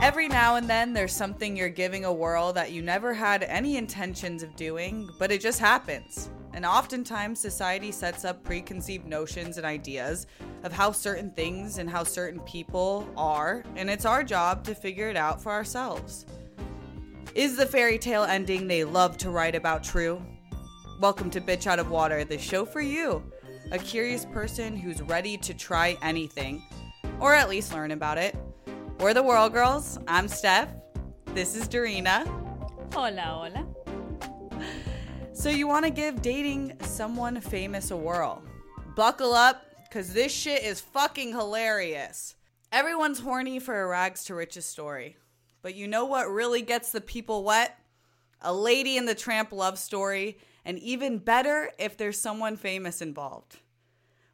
Every now and then, there's something you're giving a whirl that you never had any intentions of doing, but it just happens. And oftentimes, society sets up preconceived notions and ideas of how certain things and how certain people are, and it's our job to figure it out for ourselves. Is the fairy tale ending they love to write about true? Welcome to Bitch Out of Water, the show for you, a curious person who's ready to try anything, or at least learn about it. We're the Whirl Girls. I'm Steph. This is Darina. Hola, hola. So, you want to give dating someone famous a whirl? Buckle up, because this shit is fucking hilarious. Everyone's horny for a rags to riches story. But you know what really gets the people wet? A lady in the tramp love story, and even better if there's someone famous involved.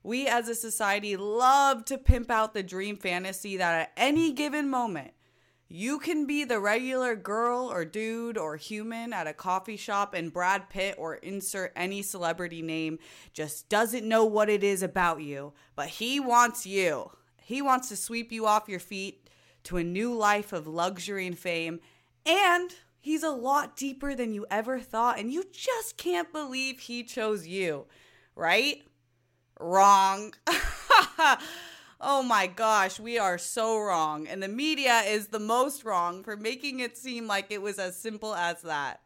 We as a society love to pimp out the dream fantasy that at any given moment, you can be the regular girl or dude or human at a coffee shop, and Brad Pitt or insert any celebrity name just doesn't know what it is about you, but he wants you. He wants to sweep you off your feet to a new life of luxury and fame, and he's a lot deeper than you ever thought, and you just can't believe he chose you, right? Wrong. oh my gosh, we are so wrong. And the media is the most wrong for making it seem like it was as simple as that.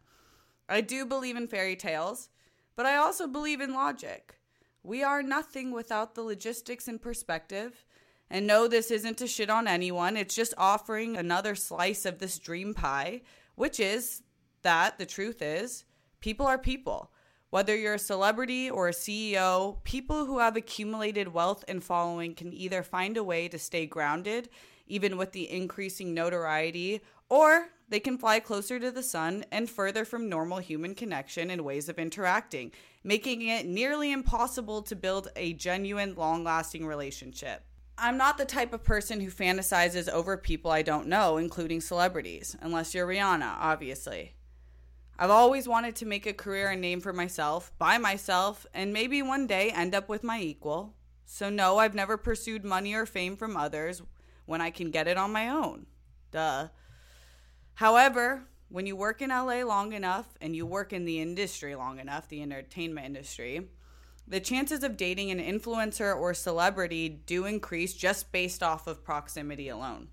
I do believe in fairy tales, but I also believe in logic. We are nothing without the logistics and perspective. And no, this isn't to shit on anyone. It's just offering another slice of this dream pie, which is that the truth is people are people. Whether you're a celebrity or a CEO, people who have accumulated wealth and following can either find a way to stay grounded, even with the increasing notoriety, or they can fly closer to the sun and further from normal human connection and ways of interacting, making it nearly impossible to build a genuine, long lasting relationship. I'm not the type of person who fantasizes over people I don't know, including celebrities, unless you're Rihanna, obviously. I've always wanted to make a career and name for myself, by myself, and maybe one day end up with my equal. So, no, I've never pursued money or fame from others when I can get it on my own. Duh. However, when you work in LA long enough and you work in the industry long enough, the entertainment industry, the chances of dating an influencer or celebrity do increase just based off of proximity alone.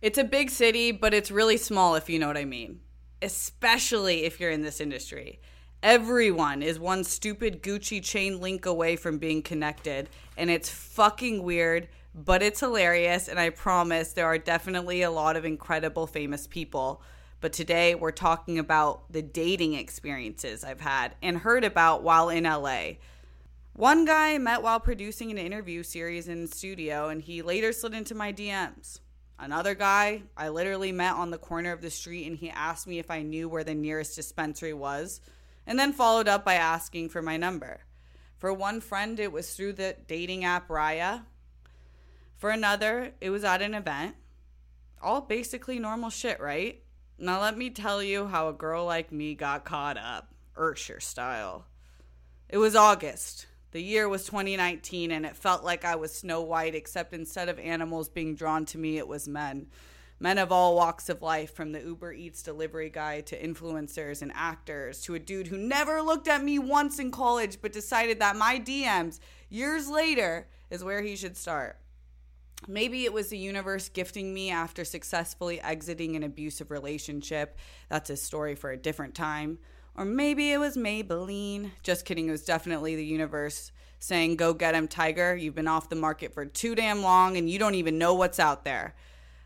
It's a big city, but it's really small if you know what I mean especially if you're in this industry. Everyone is one stupid Gucci chain link away from being connected, and it's fucking weird, but it's hilarious. And I promise there are definitely a lot of incredible famous people. But today we're talking about the dating experiences I've had and heard about while in LA. One guy I met while producing an interview series in studio, and he later slid into my DMs. Another guy I literally met on the corner of the street and he asked me if I knew where the nearest dispensary was, and then followed up by asking for my number. For one friend, it was through the dating app Raya. For another, it was at an event. All basically normal shit, right? Now, let me tell you how a girl like me got caught up, Usher style. It was August. The year was 2019 and it felt like I was Snow White, except instead of animals being drawn to me, it was men. Men of all walks of life, from the Uber Eats delivery guy to influencers and actors, to a dude who never looked at me once in college but decided that my DMs, years later, is where he should start. Maybe it was the universe gifting me after successfully exiting an abusive relationship. That's a story for a different time. Or maybe it was Maybelline. Just kidding, it was definitely the universe saying, Go get him, Tiger. You've been off the market for too damn long and you don't even know what's out there.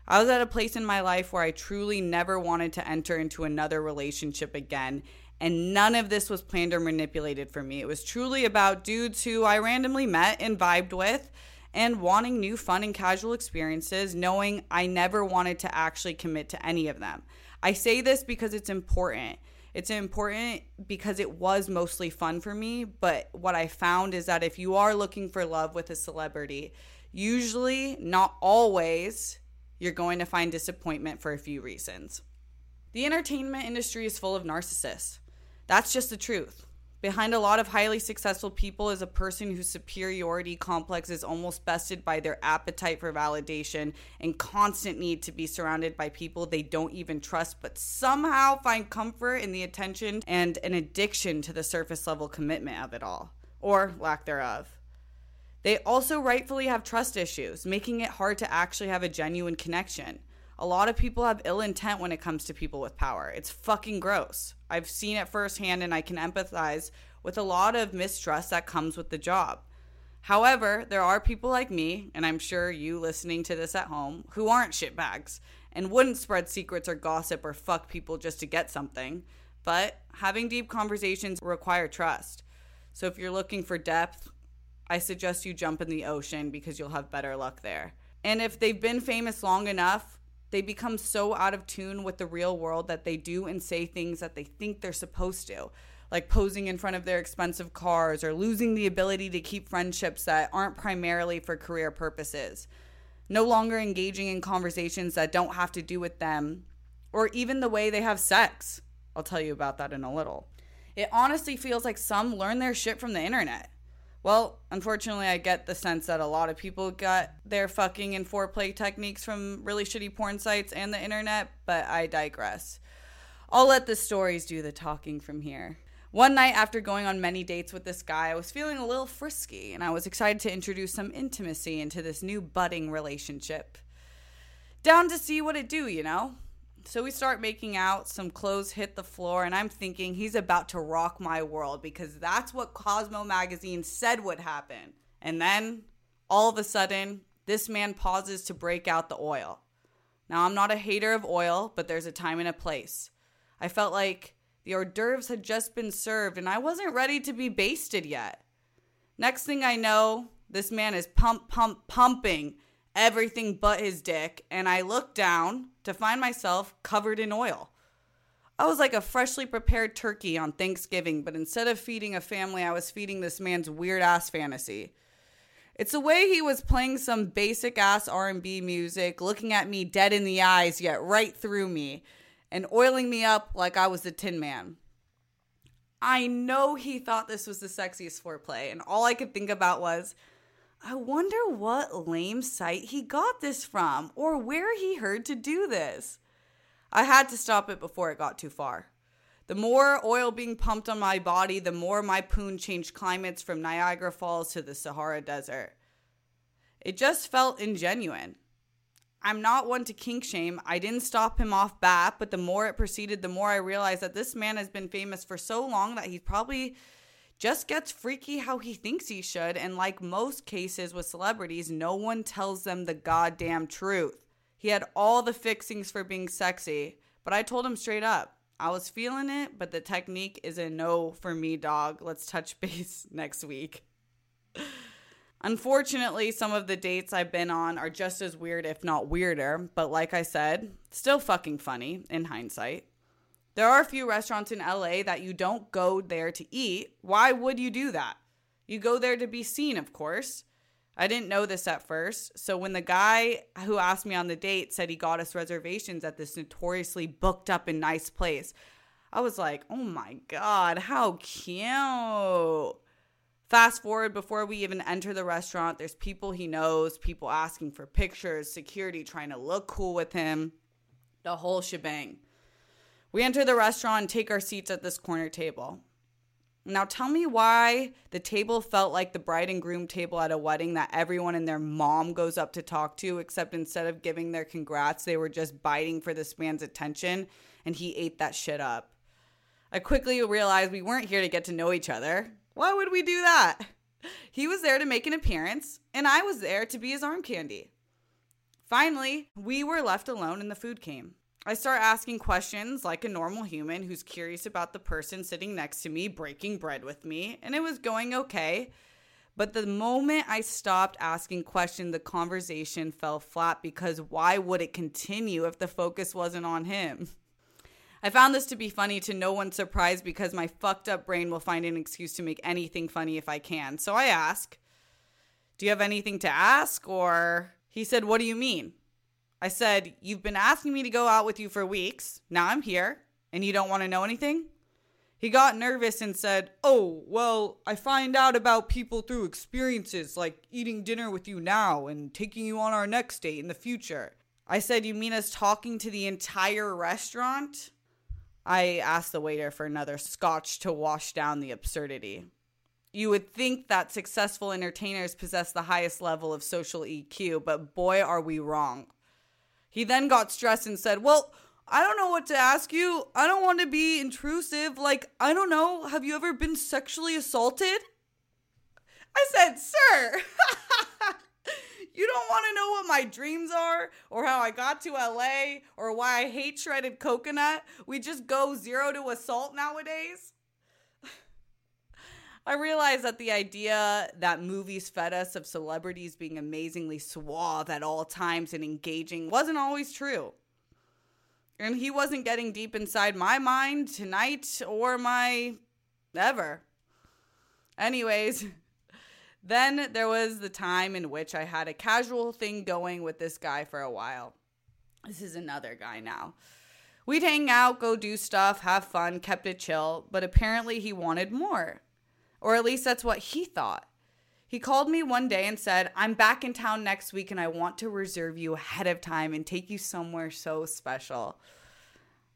I was at a place in my life where I truly never wanted to enter into another relationship again. And none of this was planned or manipulated for me. It was truly about dudes who I randomly met and vibed with and wanting new fun and casual experiences, knowing I never wanted to actually commit to any of them. I say this because it's important. It's important because it was mostly fun for me. But what I found is that if you are looking for love with a celebrity, usually, not always, you're going to find disappointment for a few reasons. The entertainment industry is full of narcissists. That's just the truth. Behind a lot of highly successful people is a person whose superiority complex is almost bested by their appetite for validation and constant need to be surrounded by people they don't even trust, but somehow find comfort in the attention and an addiction to the surface level commitment of it all, or lack thereof. They also rightfully have trust issues, making it hard to actually have a genuine connection. A lot of people have ill intent when it comes to people with power. It's fucking gross. I've seen it firsthand and I can empathize with a lot of mistrust that comes with the job. However, there are people like me, and I'm sure you listening to this at home, who aren't shitbags and wouldn't spread secrets or gossip or fuck people just to get something. But having deep conversations require trust. So if you're looking for depth, I suggest you jump in the ocean because you'll have better luck there. And if they've been famous long enough, they become so out of tune with the real world that they do and say things that they think they're supposed to, like posing in front of their expensive cars or losing the ability to keep friendships that aren't primarily for career purposes. No longer engaging in conversations that don't have to do with them or even the way they have sex. I'll tell you about that in a little. It honestly feels like some learn their shit from the internet. Well, unfortunately, I get the sense that a lot of people got their fucking and foreplay techniques from really shitty porn sites and the internet, but I digress. I'll let the stories do the talking from here. One night after going on many dates with this guy, I was feeling a little frisky and I was excited to introduce some intimacy into this new budding relationship. Down to see what it do, you know? So we start making out, some clothes hit the floor, and I'm thinking he's about to rock my world because that's what Cosmo magazine said would happen. And then, all of a sudden, this man pauses to break out the oil. Now, I'm not a hater of oil, but there's a time and a place. I felt like the hors d'oeuvres had just been served and I wasn't ready to be basted yet. Next thing I know, this man is pump, pump, pumping everything but his dick, and I looked down to find myself covered in oil. I was like a freshly prepared turkey on Thanksgiving, but instead of feeding a family, I was feeding this man's weird ass fantasy. It's the way he was playing some basic ass R&B music, looking at me dead in the eyes yet right through me, and oiling me up like I was the Tin Man. I know he thought this was the sexiest foreplay, and all I could think about was, I wonder what lame site he got this from or where he heard to do this. I had to stop it before it got too far. The more oil being pumped on my body, the more my poon changed climates from Niagara Falls to the Sahara Desert. It just felt ingenuine. I'm not one to kink shame. I didn't stop him off bat, but the more it proceeded, the more I realized that this man has been famous for so long that he's probably just gets freaky how he thinks he should. And like most cases with celebrities, no one tells them the goddamn truth. He had all the fixings for being sexy, but I told him straight up. I was feeling it, but the technique is a no for me, dog. Let's touch base next week. Unfortunately, some of the dates I've been on are just as weird, if not weirder, but like I said, still fucking funny in hindsight. There are a few restaurants in LA that you don't go there to eat. Why would you do that? You go there to be seen, of course. I didn't know this at first. So when the guy who asked me on the date said he got us reservations at this notoriously booked up and nice place, I was like, oh my God, how cute. Fast forward before we even enter the restaurant, there's people he knows, people asking for pictures, security trying to look cool with him, the whole shebang. We enter the restaurant and take our seats at this corner table. Now, tell me why the table felt like the bride and groom table at a wedding that everyone and their mom goes up to talk to, except instead of giving their congrats, they were just biting for this man's attention and he ate that shit up. I quickly realized we weren't here to get to know each other. Why would we do that? He was there to make an appearance, and I was there to be his arm candy. Finally, we were left alone and the food came. I start asking questions like a normal human who's curious about the person sitting next to me breaking bread with me, and it was going okay. But the moment I stopped asking questions, the conversation fell flat because why would it continue if the focus wasn't on him? I found this to be funny to no one's surprise because my fucked up brain will find an excuse to make anything funny if I can. So I ask, Do you have anything to ask? Or he said, What do you mean? I said, You've been asking me to go out with you for weeks. Now I'm here, and you don't want to know anything? He got nervous and said, Oh, well, I find out about people through experiences like eating dinner with you now and taking you on our next date in the future. I said, You mean us talking to the entire restaurant? I asked the waiter for another scotch to wash down the absurdity. You would think that successful entertainers possess the highest level of social EQ, but boy, are we wrong. He then got stressed and said, Well, I don't know what to ask you. I don't want to be intrusive. Like, I don't know. Have you ever been sexually assaulted? I said, Sir, you don't want to know what my dreams are or how I got to LA or why I hate shredded coconut. We just go zero to assault nowadays. I realized that the idea that movies fed us of celebrities being amazingly suave at all times and engaging wasn't always true. And he wasn't getting deep inside my mind tonight or my ever. Anyways, then there was the time in which I had a casual thing going with this guy for a while. This is another guy now. We'd hang out, go do stuff, have fun, kept it chill, but apparently he wanted more. Or at least that's what he thought. He called me one day and said, I'm back in town next week and I want to reserve you ahead of time and take you somewhere so special.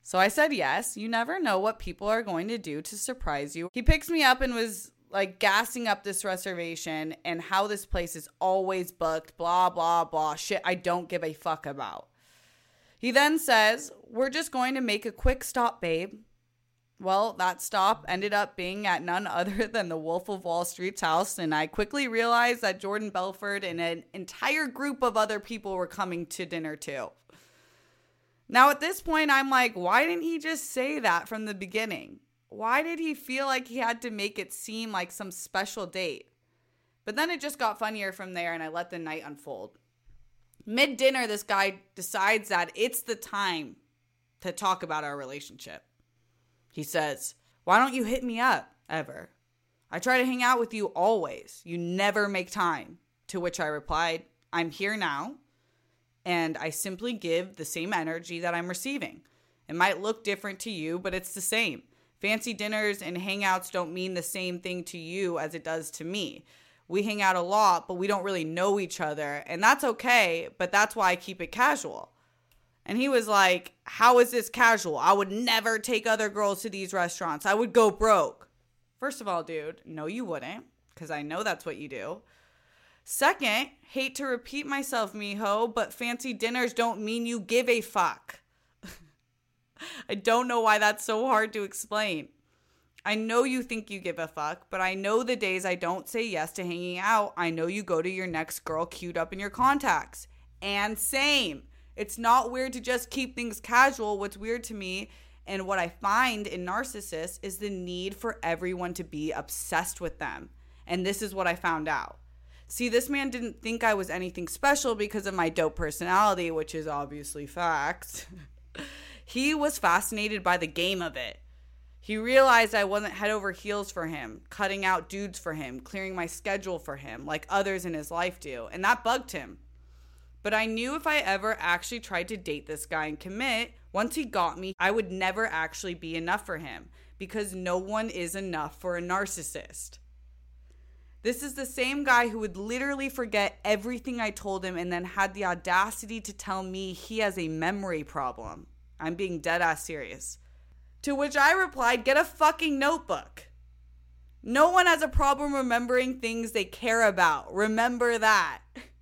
So I said yes. You never know what people are going to do to surprise you. He picks me up and was like gassing up this reservation and how this place is always booked, blah, blah, blah. Shit, I don't give a fuck about. He then says, We're just going to make a quick stop, babe. Well, that stop ended up being at none other than the Wolf of Wall Street's house, and I quickly realized that Jordan Belfort and an entire group of other people were coming to dinner too. Now, at this point, I'm like, why didn't he just say that from the beginning? Why did he feel like he had to make it seem like some special date? But then it just got funnier from there, and I let the night unfold. Mid dinner, this guy decides that it's the time to talk about our relationship. He says, Why don't you hit me up ever? I try to hang out with you always. You never make time. To which I replied, I'm here now, and I simply give the same energy that I'm receiving. It might look different to you, but it's the same. Fancy dinners and hangouts don't mean the same thing to you as it does to me. We hang out a lot, but we don't really know each other, and that's okay, but that's why I keep it casual. And he was like, How is this casual? I would never take other girls to these restaurants. I would go broke. First of all, dude, no, you wouldn't, because I know that's what you do. Second, hate to repeat myself, mijo, but fancy dinners don't mean you give a fuck. I don't know why that's so hard to explain. I know you think you give a fuck, but I know the days I don't say yes to hanging out, I know you go to your next girl queued up in your contacts. And same. It's not weird to just keep things casual. What's weird to me and what I find in narcissists is the need for everyone to be obsessed with them. And this is what I found out. See, this man didn't think I was anything special because of my dope personality, which is obviously facts. he was fascinated by the game of it. He realized I wasn't head over heels for him, cutting out dudes for him, clearing my schedule for him, like others in his life do, and that bugged him. But I knew if I ever actually tried to date this guy and commit, once he got me, I would never actually be enough for him because no one is enough for a narcissist. This is the same guy who would literally forget everything I told him and then had the audacity to tell me he has a memory problem. I'm being dead ass serious. To which I replied, Get a fucking notebook. No one has a problem remembering things they care about. Remember that.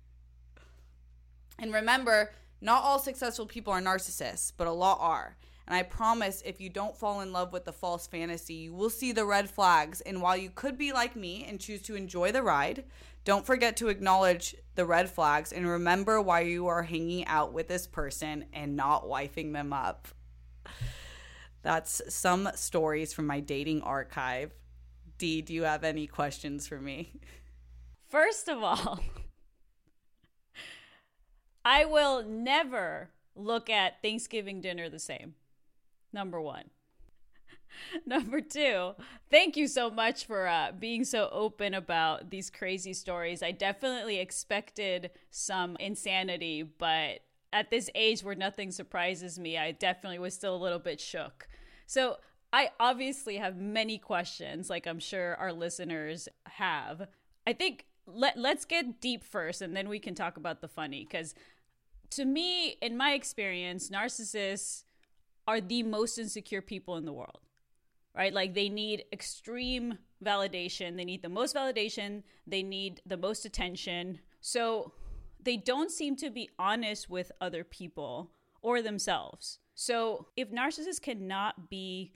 and remember, not all successful people are narcissists, but a lot are. And I promise if you don't fall in love with the false fantasy, you will see the red flags. And while you could be like me and choose to enjoy the ride, don't forget to acknowledge the red flags and remember why you are hanging out with this person and not wifing them up. That's some stories from my dating archive. Dee, do you have any questions for me? First of all, I will never look at Thanksgiving dinner the same number one. number two, thank you so much for uh, being so open about these crazy stories. I definitely expected some insanity, but at this age where nothing surprises me, I definitely was still a little bit shook. So I obviously have many questions, like I'm sure our listeners have. I think let let's get deep first, and then we can talk about the funny. Because to me, in my experience, narcissists are the most insecure people in the world. Right? Like they need extreme validation. They need the most validation. They need the most attention. So they don't seem to be honest with other people or themselves. So if narcissists cannot be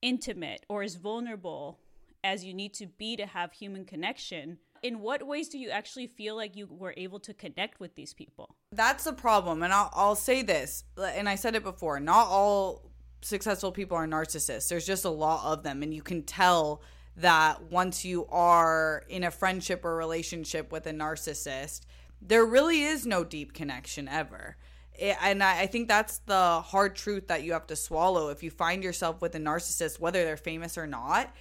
intimate or as vulnerable as you need to be to have human connection, in what ways do you actually feel like you were able to connect with these people? That's the problem. And I'll, I'll say this, and I said it before not all successful people are narcissists. There's just a lot of them. And you can tell that once you are in a friendship or relationship with a narcissist, there really is no deep connection ever. and I think that's the hard truth that you have to swallow. If you find yourself with a narcissist, whether they're famous or not,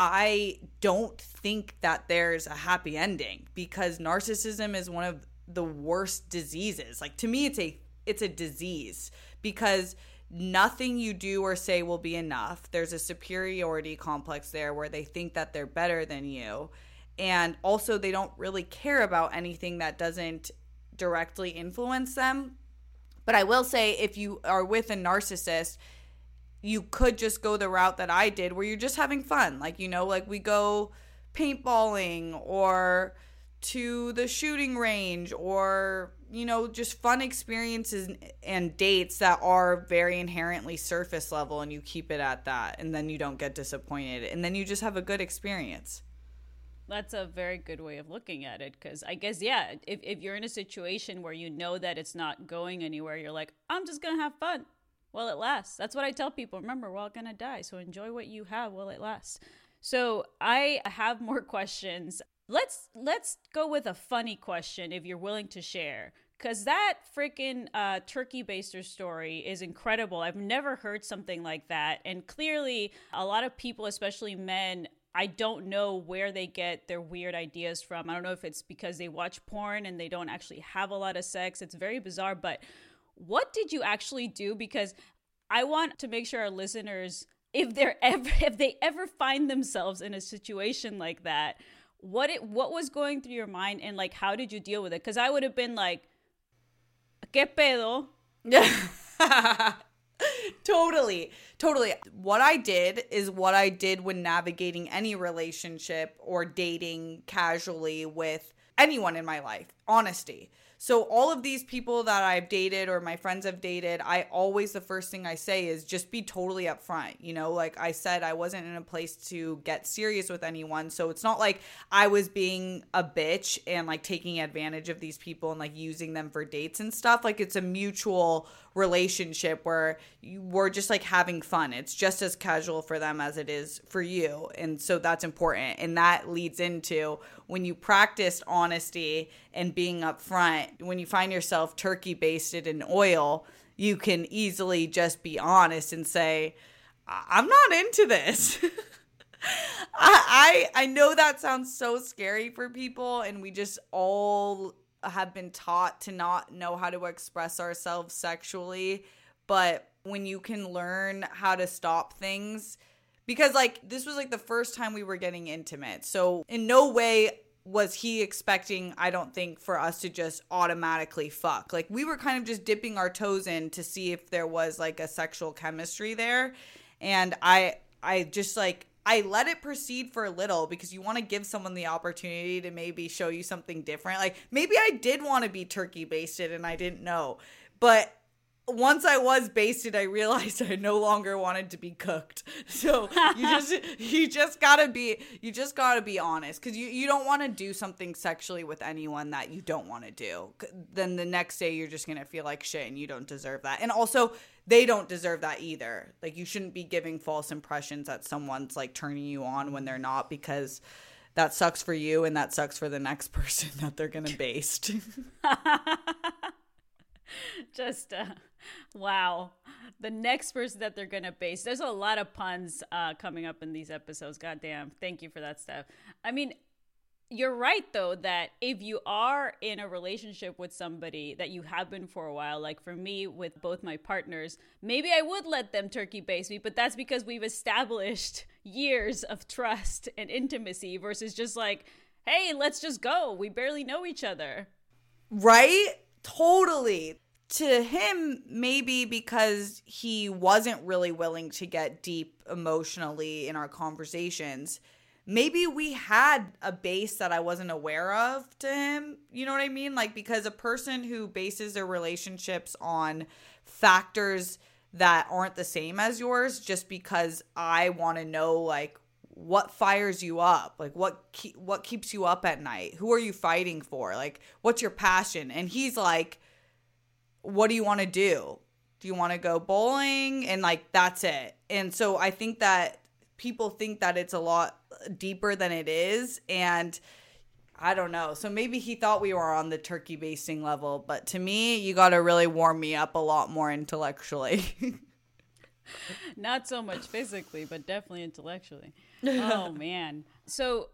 I don't think that there's a happy ending because narcissism is one of the worst diseases. Like to me it's a it's a disease because nothing you do or say will be enough. There's a superiority complex there where they think that they're better than you. And also they don't really care about anything that doesn't directly influence them. But I will say if you are with a narcissist you could just go the route that I did where you're just having fun. Like, you know, like we go paintballing or to the shooting range or, you know, just fun experiences and dates that are very inherently surface level and you keep it at that and then you don't get disappointed and then you just have a good experience. That's a very good way of looking at it because I guess, yeah, if, if you're in a situation where you know that it's not going anywhere, you're like, I'm just going to have fun while it lasts. That's what I tell people. Remember, we're all going to die. So enjoy what you have while it lasts. So I have more questions. Let's let's go with a funny question if you're willing to share. Cause that freaking uh, turkey baster story is incredible. I've never heard something like that. And clearly, a lot of people, especially men, I don't know where they get their weird ideas from. I don't know if it's because they watch porn and they don't actually have a lot of sex. It's very bizarre. But what did you actually do? Because I want to make sure our listeners, if they're ever, if they ever find themselves in a situation like that, what it, what was going through your mind, and like, how did you deal with it? Because I would have been like, "Qué pedo." totally totally what i did is what i did when navigating any relationship or dating casually with anyone in my life honesty so all of these people that I've dated or my friends have dated, I always the first thing I say is just be totally upfront. You know, like I said, I wasn't in a place to get serious with anyone. So it's not like I was being a bitch and like taking advantage of these people and like using them for dates and stuff. Like it's a mutual relationship where you, we're just like having fun. It's just as casual for them as it is for you. And so that's important. And that leads into when you practiced honesty and being upfront, when you find yourself turkey basted in oil, you can easily just be honest and say, I'm not into this. I, I I know that sounds so scary for people and we just all have been taught to not know how to express ourselves sexually, but when you can learn how to stop things because like this was like the first time we were getting intimate. So in no way was he expecting I don't think for us to just automatically fuck. Like we were kind of just dipping our toes in to see if there was like a sexual chemistry there. And I I just like I let it proceed for a little because you want to give someone the opportunity to maybe show you something different. Like maybe I did want to be turkey basted and I didn't know. But once I was basted, I realized I no longer wanted to be cooked. So you just you just gotta be you just gotta be honest because you you don't want to do something sexually with anyone that you don't want to do. Then the next day you're just gonna feel like shit and you don't deserve that. And also they don't deserve that either. Like you shouldn't be giving false impressions that someone's like turning you on when they're not because that sucks for you and that sucks for the next person that they're gonna baste. just uh wow. The next person that they're gonna base. There's a lot of puns uh, coming up in these episodes. Goddamn. Thank you for that stuff. I mean, you're right though that if you are in a relationship with somebody that you have been for a while like for me with both my partners maybe i would let them turkey base me but that's because we've established years of trust and intimacy versus just like hey let's just go we barely know each other right totally to him maybe because he wasn't really willing to get deep emotionally in our conversations maybe we had a base that I wasn't aware of to him. You know what I mean? Like, because a person who bases their relationships on factors that aren't the same as yours, just because I want to know, like, what fires you up like what ke- what keeps you up at night who are you fighting for like what's your passion and he's like what do you want to do do you want to go bowling and like that's it and so i think that people think that it's a lot deeper than it is and I don't know. So maybe he thought we were on the turkey basting level, but to me, you got to really warm me up a lot more intellectually. Not so much physically, but definitely intellectually. Oh man. So,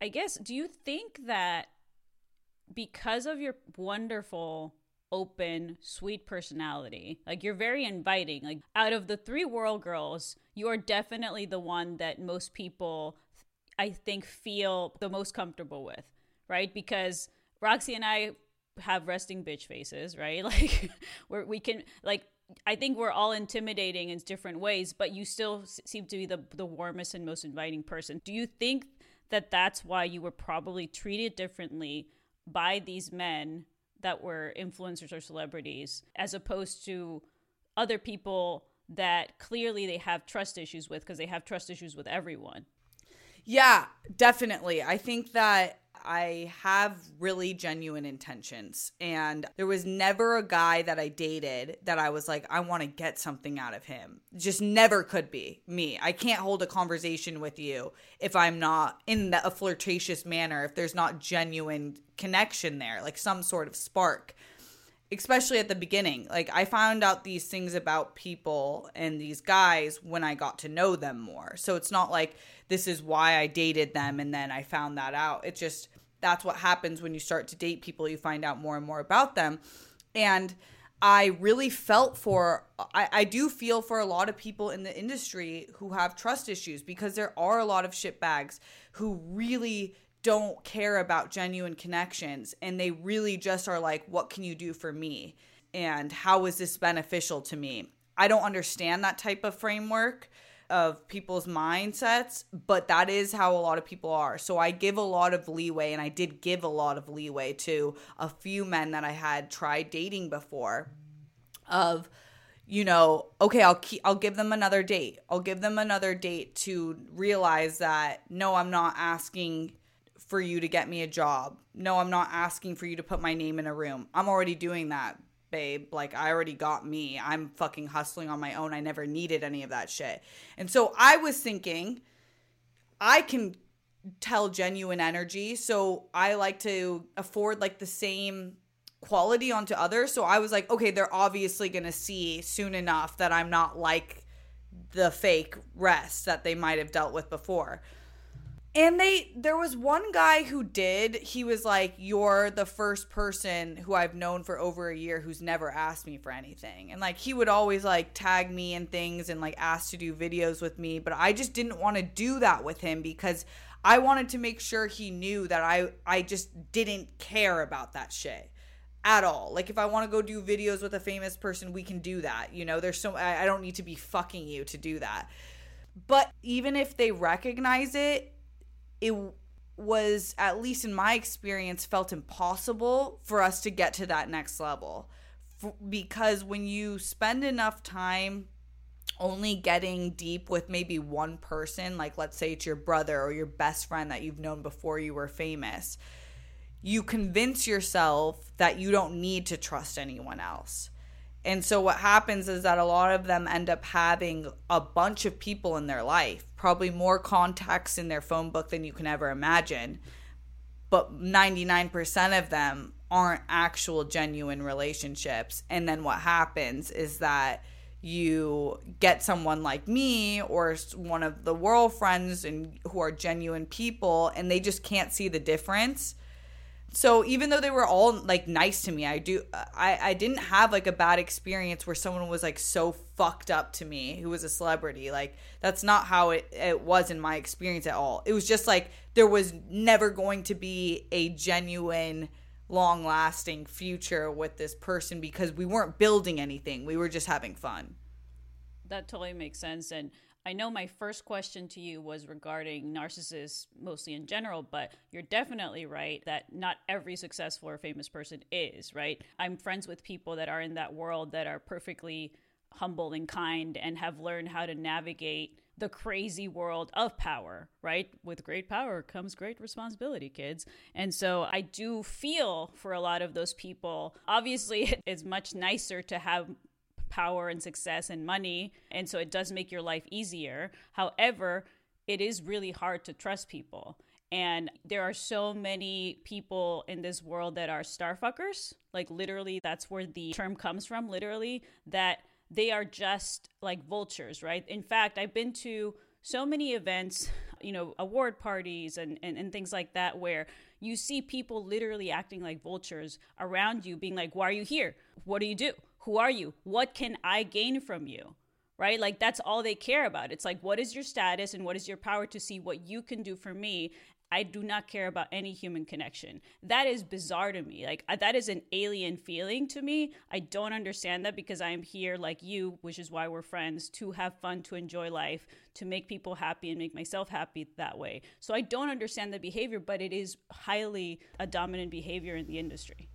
I guess do you think that because of your wonderful open, sweet personality. Like you're very inviting. Like out of the three Whirl Girls, you are definitely the one that most people I think feel the most comfortable with, right? Because Roxy and I have resting bitch faces, right? Like where we can like I think we're all intimidating in different ways, but you still seem to be the the warmest and most inviting person. Do you think that that's why you were probably treated differently by these men that were influencers or celebrities as opposed to other people that clearly they have trust issues with because they have trust issues with everyone. Yeah, definitely. I think that I have really genuine intentions. And there was never a guy that I dated that I was like, I want to get something out of him. Just never could be me. I can't hold a conversation with you if I'm not in the, a flirtatious manner, if there's not genuine connection there, like some sort of spark especially at the beginning. Like I found out these things about people and these guys when I got to know them more. So it's not like this is why I dated them and then I found that out. It's just that's what happens when you start to date people, you find out more and more about them. And I really felt for, I, I do feel for a lot of people in the industry who have trust issues because there are a lot of shitbags who really don't care about genuine connections and they really just are like, what can you do for me? And how is this beneficial to me? I don't understand that type of framework of people's mindsets, but that is how a lot of people are. So I give a lot of leeway, and I did give a lot of leeway to a few men that I had tried dating before. Of, you know, okay, I'll keep, I'll give them another date. I'll give them another date to realize that no, I'm not asking for you to get me a job. No, I'm not asking for you to put my name in a room. I'm already doing that babe. Like, I already got me. I'm fucking hustling on my own. I never needed any of that shit. And so I was thinking, I can tell genuine energy. So I like to afford like the same quality onto others. So I was like, okay, they're obviously going to see soon enough that I'm not like the fake rest that they might have dealt with before. And they there was one guy who did. He was like, "You're the first person who I've known for over a year who's never asked me for anything." And like he would always like tag me and things and like ask to do videos with me, but I just didn't want to do that with him because I wanted to make sure he knew that I I just didn't care about that shit at all. Like if I want to go do videos with a famous person, we can do that. You know, there's so I, I don't need to be fucking you to do that. But even if they recognize it, it was at least in my experience felt impossible for us to get to that next level. F- because when you spend enough time only getting deep with maybe one person like let's say it's your brother or your best friend that you've known before you were famous you convince yourself that you don't need to trust anyone else and so what happens is that a lot of them end up having a bunch of people in their life, probably more contacts in their phone book than you can ever imagine. But 99% of them aren't actual genuine relationships. And then what happens is that you get someone like me or one of the Whirl friends and who are genuine people and they just can't see the difference so even though they were all like nice to me i do i i didn't have like a bad experience where someone was like so fucked up to me who was a celebrity. Like that's not how it it was in my experience at all. It was just like there was never going to be a genuine long lasting future with this person because we weren't building anything. We were just having fun. That totally makes sense and I know my first question to you was regarding narcissists mostly in general, but you're definitely right that not every successful or famous person is, right? I'm friends with people that are in that world that are perfectly humble and kind and have learned how to navigate the crazy world of power, right? With great power comes great responsibility, kids. And so I do feel for a lot of those people. Obviously, it's much nicer to have power and success and money. And so it does make your life easier. However, it is really hard to trust people. And there are so many people in this world that are starfuckers. Like, literally, that's where the term comes from, literally, that they are just like vultures, right? In fact, I've been to so many events, you know, award parties and, and, and things like that, where you see people literally acting like vultures around you, being like, Why are you here? What do you do? Who are you? What can I gain from you? Right? Like that's all they care about. It's like, what is your status and what is your power to see what you can do for me? I do not care about any human connection. That is bizarre to me. Like, uh, that is an alien feeling to me. I don't understand that because I am here, like you, which is why we're friends, to have fun, to enjoy life, to make people happy and make myself happy that way. So I don't understand the behavior, but it is highly a dominant behavior in the industry.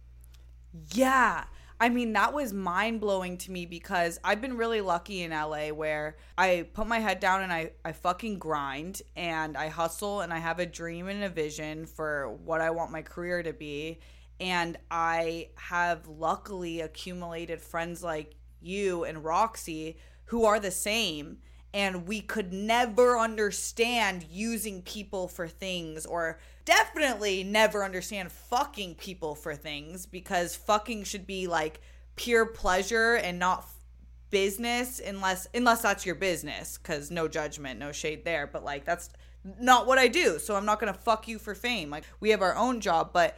Yeah. I mean, that was mind blowing to me because I've been really lucky in LA where I put my head down and I, I fucking grind and I hustle and I have a dream and a vision for what I want my career to be. And I have luckily accumulated friends like you and Roxy who are the same and we could never understand using people for things or definitely never understand fucking people for things because fucking should be like pure pleasure and not business unless unless that's your business cuz no judgment no shade there but like that's not what I do so I'm not going to fuck you for fame like we have our own job but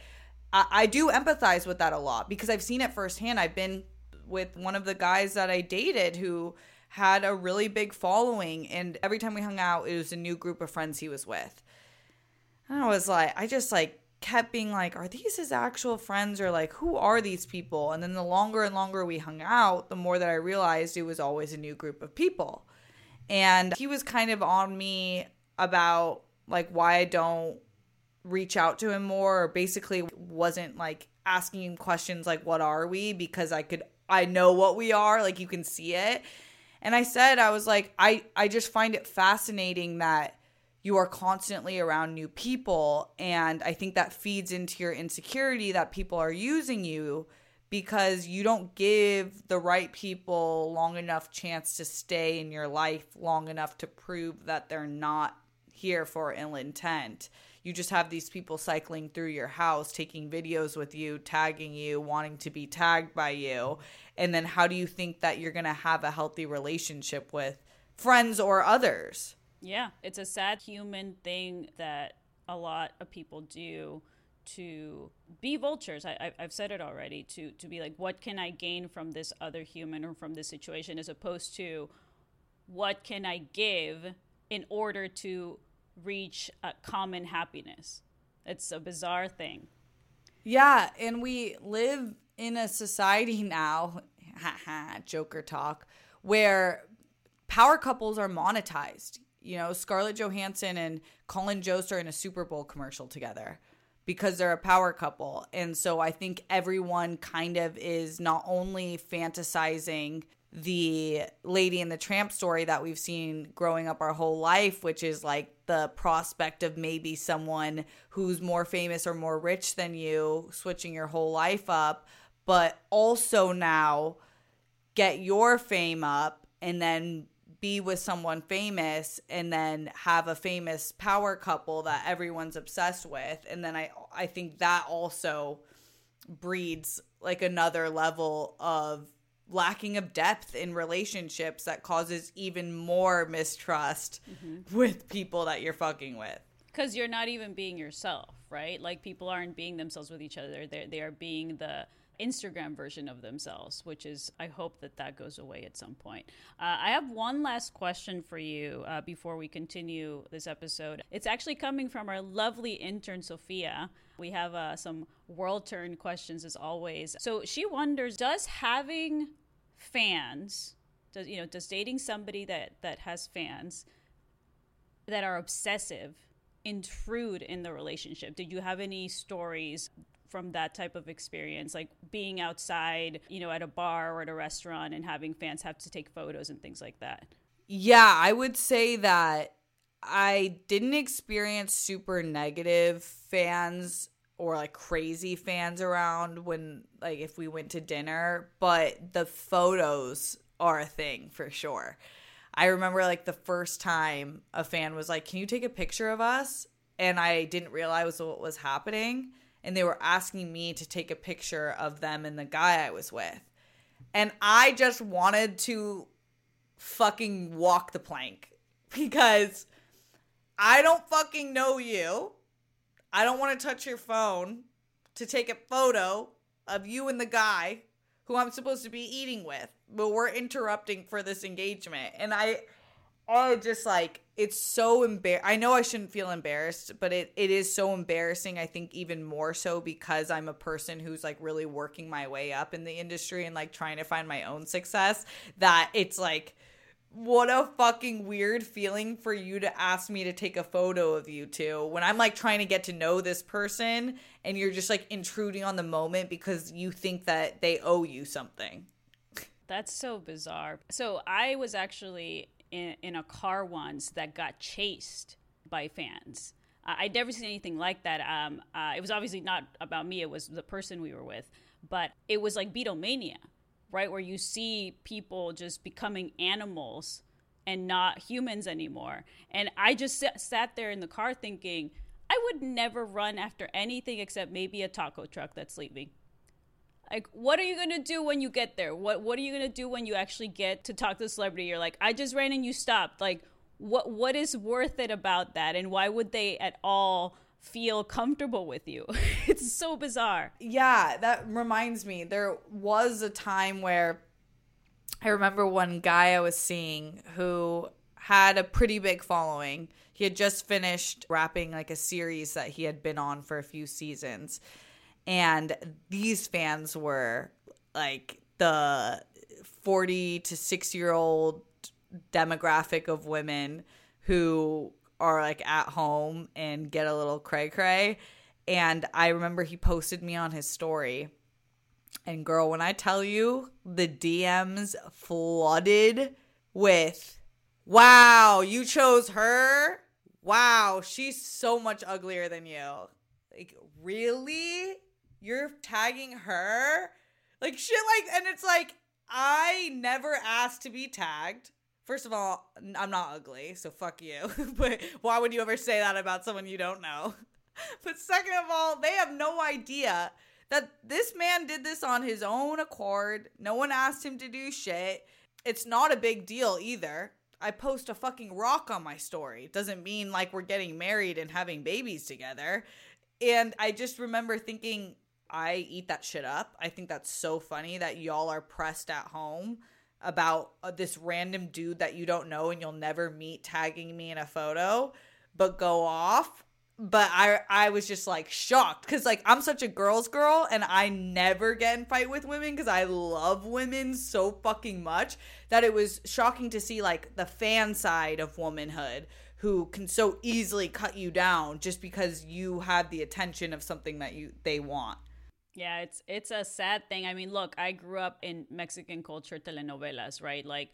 I, I do empathize with that a lot because I've seen it firsthand. I've been with one of the guys that I dated who had a really big following and every time we hung out it was a new group of friends he was with. And i was like i just like kept being like are these his actual friends or like who are these people? And then the longer and longer we hung out the more that i realized it was always a new group of people. And he was kind of on me about like why i don't reach out to him more or basically wasn't like asking him questions like what are we? because i could i know what we are like you can see it and I said, I was like, I, I just find it fascinating that you are constantly around new people. And I think that feeds into your insecurity that people are using you because you don't give the right people long enough chance to stay in your life long enough to prove that they're not here for ill intent. You just have these people cycling through your house, taking videos with you, tagging you, wanting to be tagged by you. And then how do you think that you're going to have a healthy relationship with friends or others? Yeah it's a sad human thing that a lot of people do to be vultures. I, have said it already to to be like what can i gain from this other human or from this situation as opposed to what can i give in order to reach a common happiness it's a bizarre thing yeah and we live in a society now, Joker talk, where power couples are monetized. You know, Scarlett Johansson and Colin Jost are in a Super Bowl commercial together because they're a power couple. And so I think everyone kind of is not only fantasizing the lady in the tramp story that we've seen growing up our whole life, which is like the prospect of maybe someone who's more famous or more rich than you switching your whole life up, but also now get your fame up and then be with someone famous and then have a famous power couple that everyone's obsessed with. And then i i think that also breeds like another level of lacking of depth in relationships that causes even more mistrust with people that you're fucking with. because you're not even being yourself, right? Like people aren't being themselves with each other. They they are being the Instagram version of themselves, which is I hope that that goes away at some point. Uh, I have one last question for you uh, before we continue this episode. It's actually coming from our lovely intern Sophia. We have uh, some world turn questions as always. So she wonders: Does having fans, does you know, does dating somebody that that has fans that are obsessive intrude in the relationship? Did you have any stories from that type of experience, like being outside, you know, at a bar or at a restaurant and having fans have to take photos and things like that? Yeah, I would say that I didn't experience super negative fans or like crazy fans around when like if we went to dinner, but the photos are a thing for sure. I remember like the first time a fan was like, "Can you take a picture of us?" and I didn't realize what was happening, and they were asking me to take a picture of them and the guy I was with. And I just wanted to fucking walk the plank because I don't fucking know you. I don't want to touch your phone to take a photo of you and the guy who I'm supposed to be eating with, but we're interrupting for this engagement. And I, I just like, it's so embar. I know I shouldn't feel embarrassed, but it, it is so embarrassing. I think even more so because I'm a person who's like really working my way up in the industry and like trying to find my own success that it's like, what a fucking weird feeling for you to ask me to take a photo of you two when I'm like trying to get to know this person and you're just like intruding on the moment because you think that they owe you something. That's so bizarre. So I was actually in, in a car once that got chased by fans. Uh, I'd never seen anything like that. Um, uh, it was obviously not about me, it was the person we were with, but it was like Beatlemania, right? Where you see people just becoming animals and not humans anymore. And I just sat, there in the car thinking, I would never run after anything except maybe a taco truck that's leaving. Like, what are you gonna do when you get there? What What are you gonna do when you actually get to talk to the celebrity? You're like, I just ran and you stopped. Like, what What is worth it about that? And why would they at all feel comfortable with you? it's so bizarre. Yeah, that reminds me. There was a time where I remember one guy I was seeing who had a pretty big following. He had just finished wrapping like a series that he had been on for a few seasons. And these fans were like the 40 to 6 year old demographic of women who are like at home and get a little cray cray. And I remember he posted me on his story. And girl, when I tell you the DMs flooded with, wow, you chose her? Wow, she's so much uglier than you. Like, really? You're tagging her? Like, shit, like, and it's like, I never asked to be tagged. First of all, I'm not ugly, so fuck you. but why would you ever say that about someone you don't know? But second of all, they have no idea that this man did this on his own accord. No one asked him to do shit. It's not a big deal either. I post a fucking rock on my story. It doesn't mean like we're getting married and having babies together. And I just remember thinking, I eat that shit up. I think that's so funny that y'all are pressed at home about uh, this random dude that you don't know and you'll never meet tagging me in a photo, but go off. But I I was just like shocked because like I'm such a girl's girl and I never get in fight with women because I love women so fucking much that it was shocking to see like the fan side of womanhood who can so easily cut you down just because you have the attention of something that you they want. Yeah, it's it's a sad thing. I mean, look, I grew up in Mexican culture telenovelas, right? Like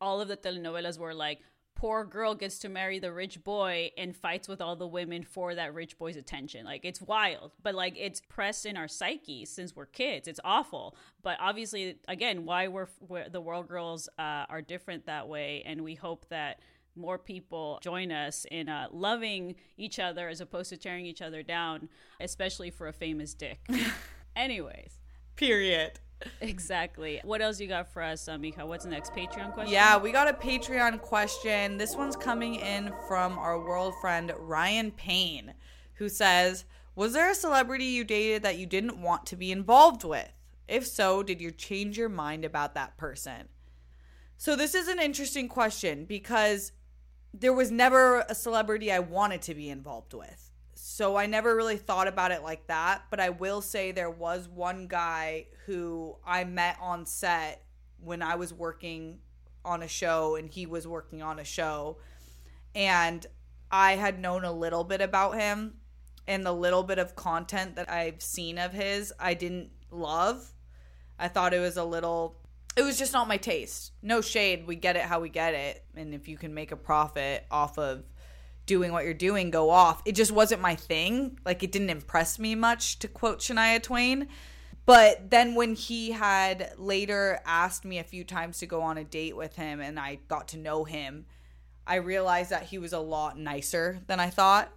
all of the telenovelas were like poor girl gets to marry the rich boy and fights with all the women for that rich boy's attention. Like it's wild, but like it's pressed in our psyche since we're kids. It's awful, but obviously, again, why we're, we're the Whirl Girls uh, are different that way, and we hope that more people join us in uh, loving each other as opposed to tearing each other down, especially for a famous dick. Anyways. Period. Exactly. What else you got for us, uh, Mika? What's the next Patreon question? Yeah, we got a Patreon question. This one's coming in from our Whirl friend Ryan Payne, who says, Was there a celebrity you dated that you didn't want to be involved with? If so, did you change your mind about that person? So, this is an interesting question because there was never a celebrity I wanted to be involved with. So, I never really thought about it like that. But I will say there was one guy who I met on set when I was working on a show and he was working on a show. And I had known a little bit about him and the little bit of content that I've seen of his, I didn't love. I thought it was a little it was just not my taste. No shade, we get it how we get it. And if you can make a profit off of doing what you're doing, go off. It just wasn't my thing. Like it didn't impress me much to quote Shania Twain. But then when he had later asked me a few times to go on a date with him and I got to know him, I realized that he was a lot nicer than I thought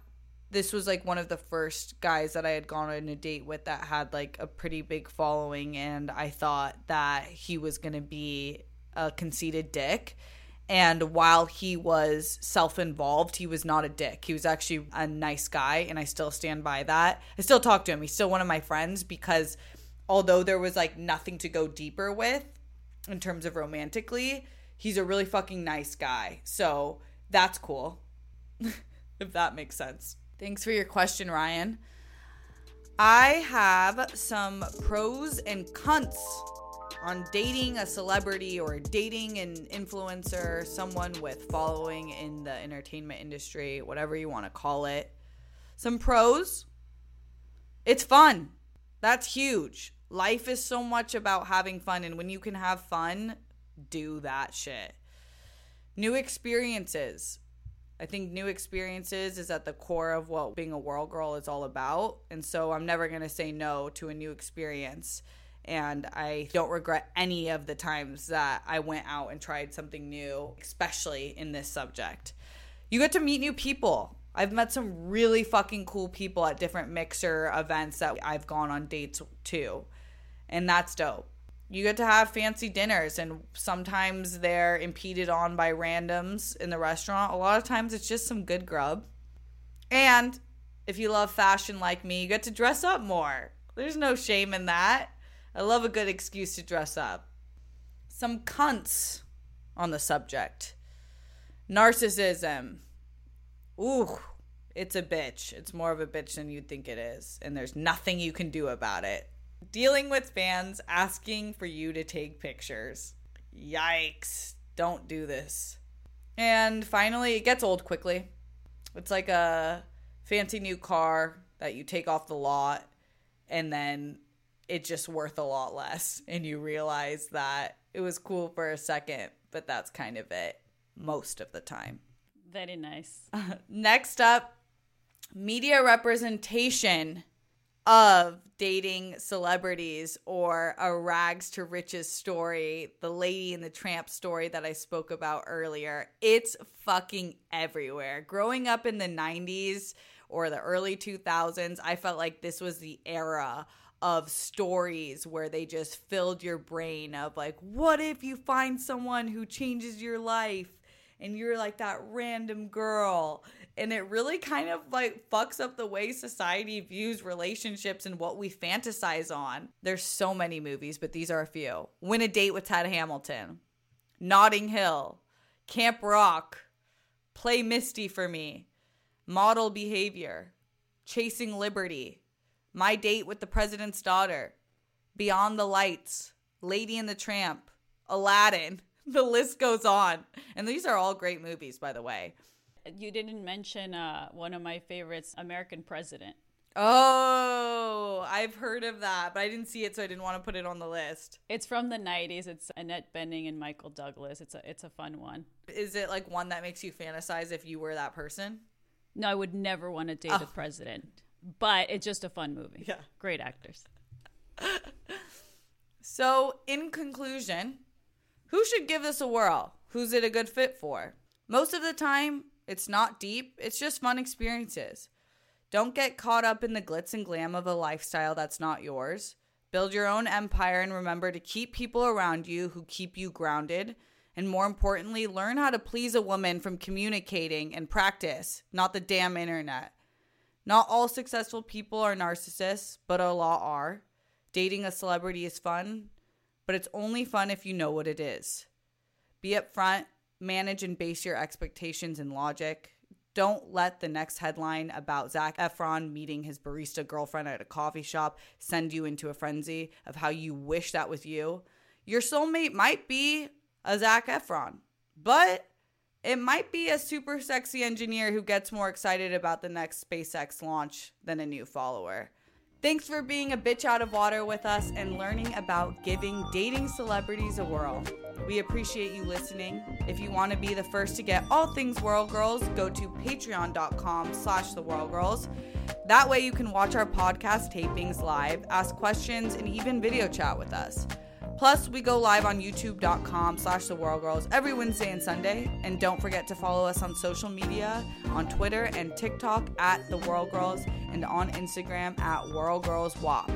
this was like one of the first guys that I had gone on a date with that had like a pretty big following, and I thought that he was gonna be a conceited dick. And while he was self involved, he was not a dick. He was actually a nice guy, and I still stand by that. I still talk to him. He's still one of my friends because although there was like nothing to go deeper with in terms of romantically, he's a really fucking nice guy. So that's cool, if that makes sense. Thanks for your question, Ryan. I have some pros and cons on dating a celebrity or dating an influencer, someone with following in the entertainment industry, whatever you want to call it. Some pros it's fun. That's huge. Life is so much about having fun, and when you can have fun, do that shit. New experiences. I think new experiences is at the core of what being a Whirl girl is all about. And so I'm never going to say no to a new experience. And I don't regret any of the times that I went out and tried something new, especially in this subject. You get to meet new people. I've met some really fucking cool people at different mixer events that I've gone on dates to. And that's dope you get to have fancy dinners and sometimes they're impeded on by randoms in the restaurant a lot of times it's just some good grub and if you love fashion like me you get to dress up more there's no shame in that i love a good excuse to dress up some cunts on the subject narcissism ooh it's a bitch it's more of a bitch than you'd think it is and there's nothing you can do about it Dealing with fans asking for you to take pictures. Yikes. Don't do this. And finally, it gets old quickly. It's like a fancy new car that you take off the lot and then it's just worth a lot less. And you realize that it was cool for a second, but that's kind of it most of the time. Very nice. Next up, media representation of dating celebrities or a rags to riches story, the lady in the tramp story that I spoke about earlier. It's fucking everywhere. Growing up in the 90s or the early 2000s, I felt like this was the era of stories where they just filled your brain of like, what if you find someone who changes your life? and you're like that random girl and it really kind of like fucks up the way society views relationships and what we fantasize on. There's so many movies, but these are a few. Win a Date with Ted Hamilton, Notting Hill, Camp Rock, Play Misty for Me, Model Behavior, Chasing Liberty, My Date with the President's Daughter, Beyond the Lights, Lady and the Tramp, Aladdin. The list goes on. And these are all great movies, by the way you didn't mention uh, one of my favorites, American President. Oh, I've heard of that, but I didn't see it, so I didn't want to put it on the list. It's from the '90s. It's Annette Bening and Michael Douglas. It's a it's a fun one. Is it like one that makes you fantasize if you were that person? No, I would never want to date oh. the president, but it's just a fun movie. Yeah, great actors. so, in conclusion, who should give this a whirl? Who's it a good fit for? Most of the time, it's not deep, it's just fun experiences. Don't get caught up in the glitz and glam of a lifestyle that's not yours. Build your own empire and remember to keep people around you who keep you grounded. And more importantly, learn how to please a woman from communicating and practice, not the damn internet. Not all successful people are narcissists, but a lot are. Dating a celebrity is fun, but it's only fun if you know what it is. Be upfront, manage and base your expectations in logic. Don't let the next headline about Zac Efron meeting his barista girlfriend at a coffee shop send you into a frenzy of how you wish that was you. Your soulmate might be a Zac Efron, but it might be a super sexy engineer who gets more excited about the next SpaceX launch than a new follower. Thanks for being a bitch out of water with us and learning about giving dating celebrities a whirl. We appreciate you listening. If you want to be the first to get all things Whirl Girls, go to patreon.com slash the Whirl Girls. That way you can watch our podcast tapings live, ask questions, and even video chat with us. Plus, we go live on youtube.com slash the Whirl Girls every Wednesday and Sunday. And don't forget to follow us on social media on Twitter and TikTok at the Whirl Girls and on Instagram at Whirl Girls WAP.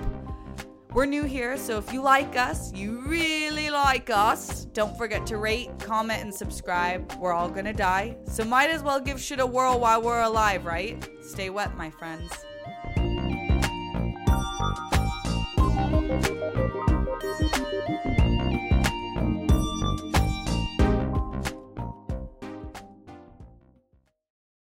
We're new here, so if you like us, you really like us, don't forget to rate, comment, and subscribe. We're all gonna die, so might as well give shit a whirl while we're alive, right? Stay wet, my friends.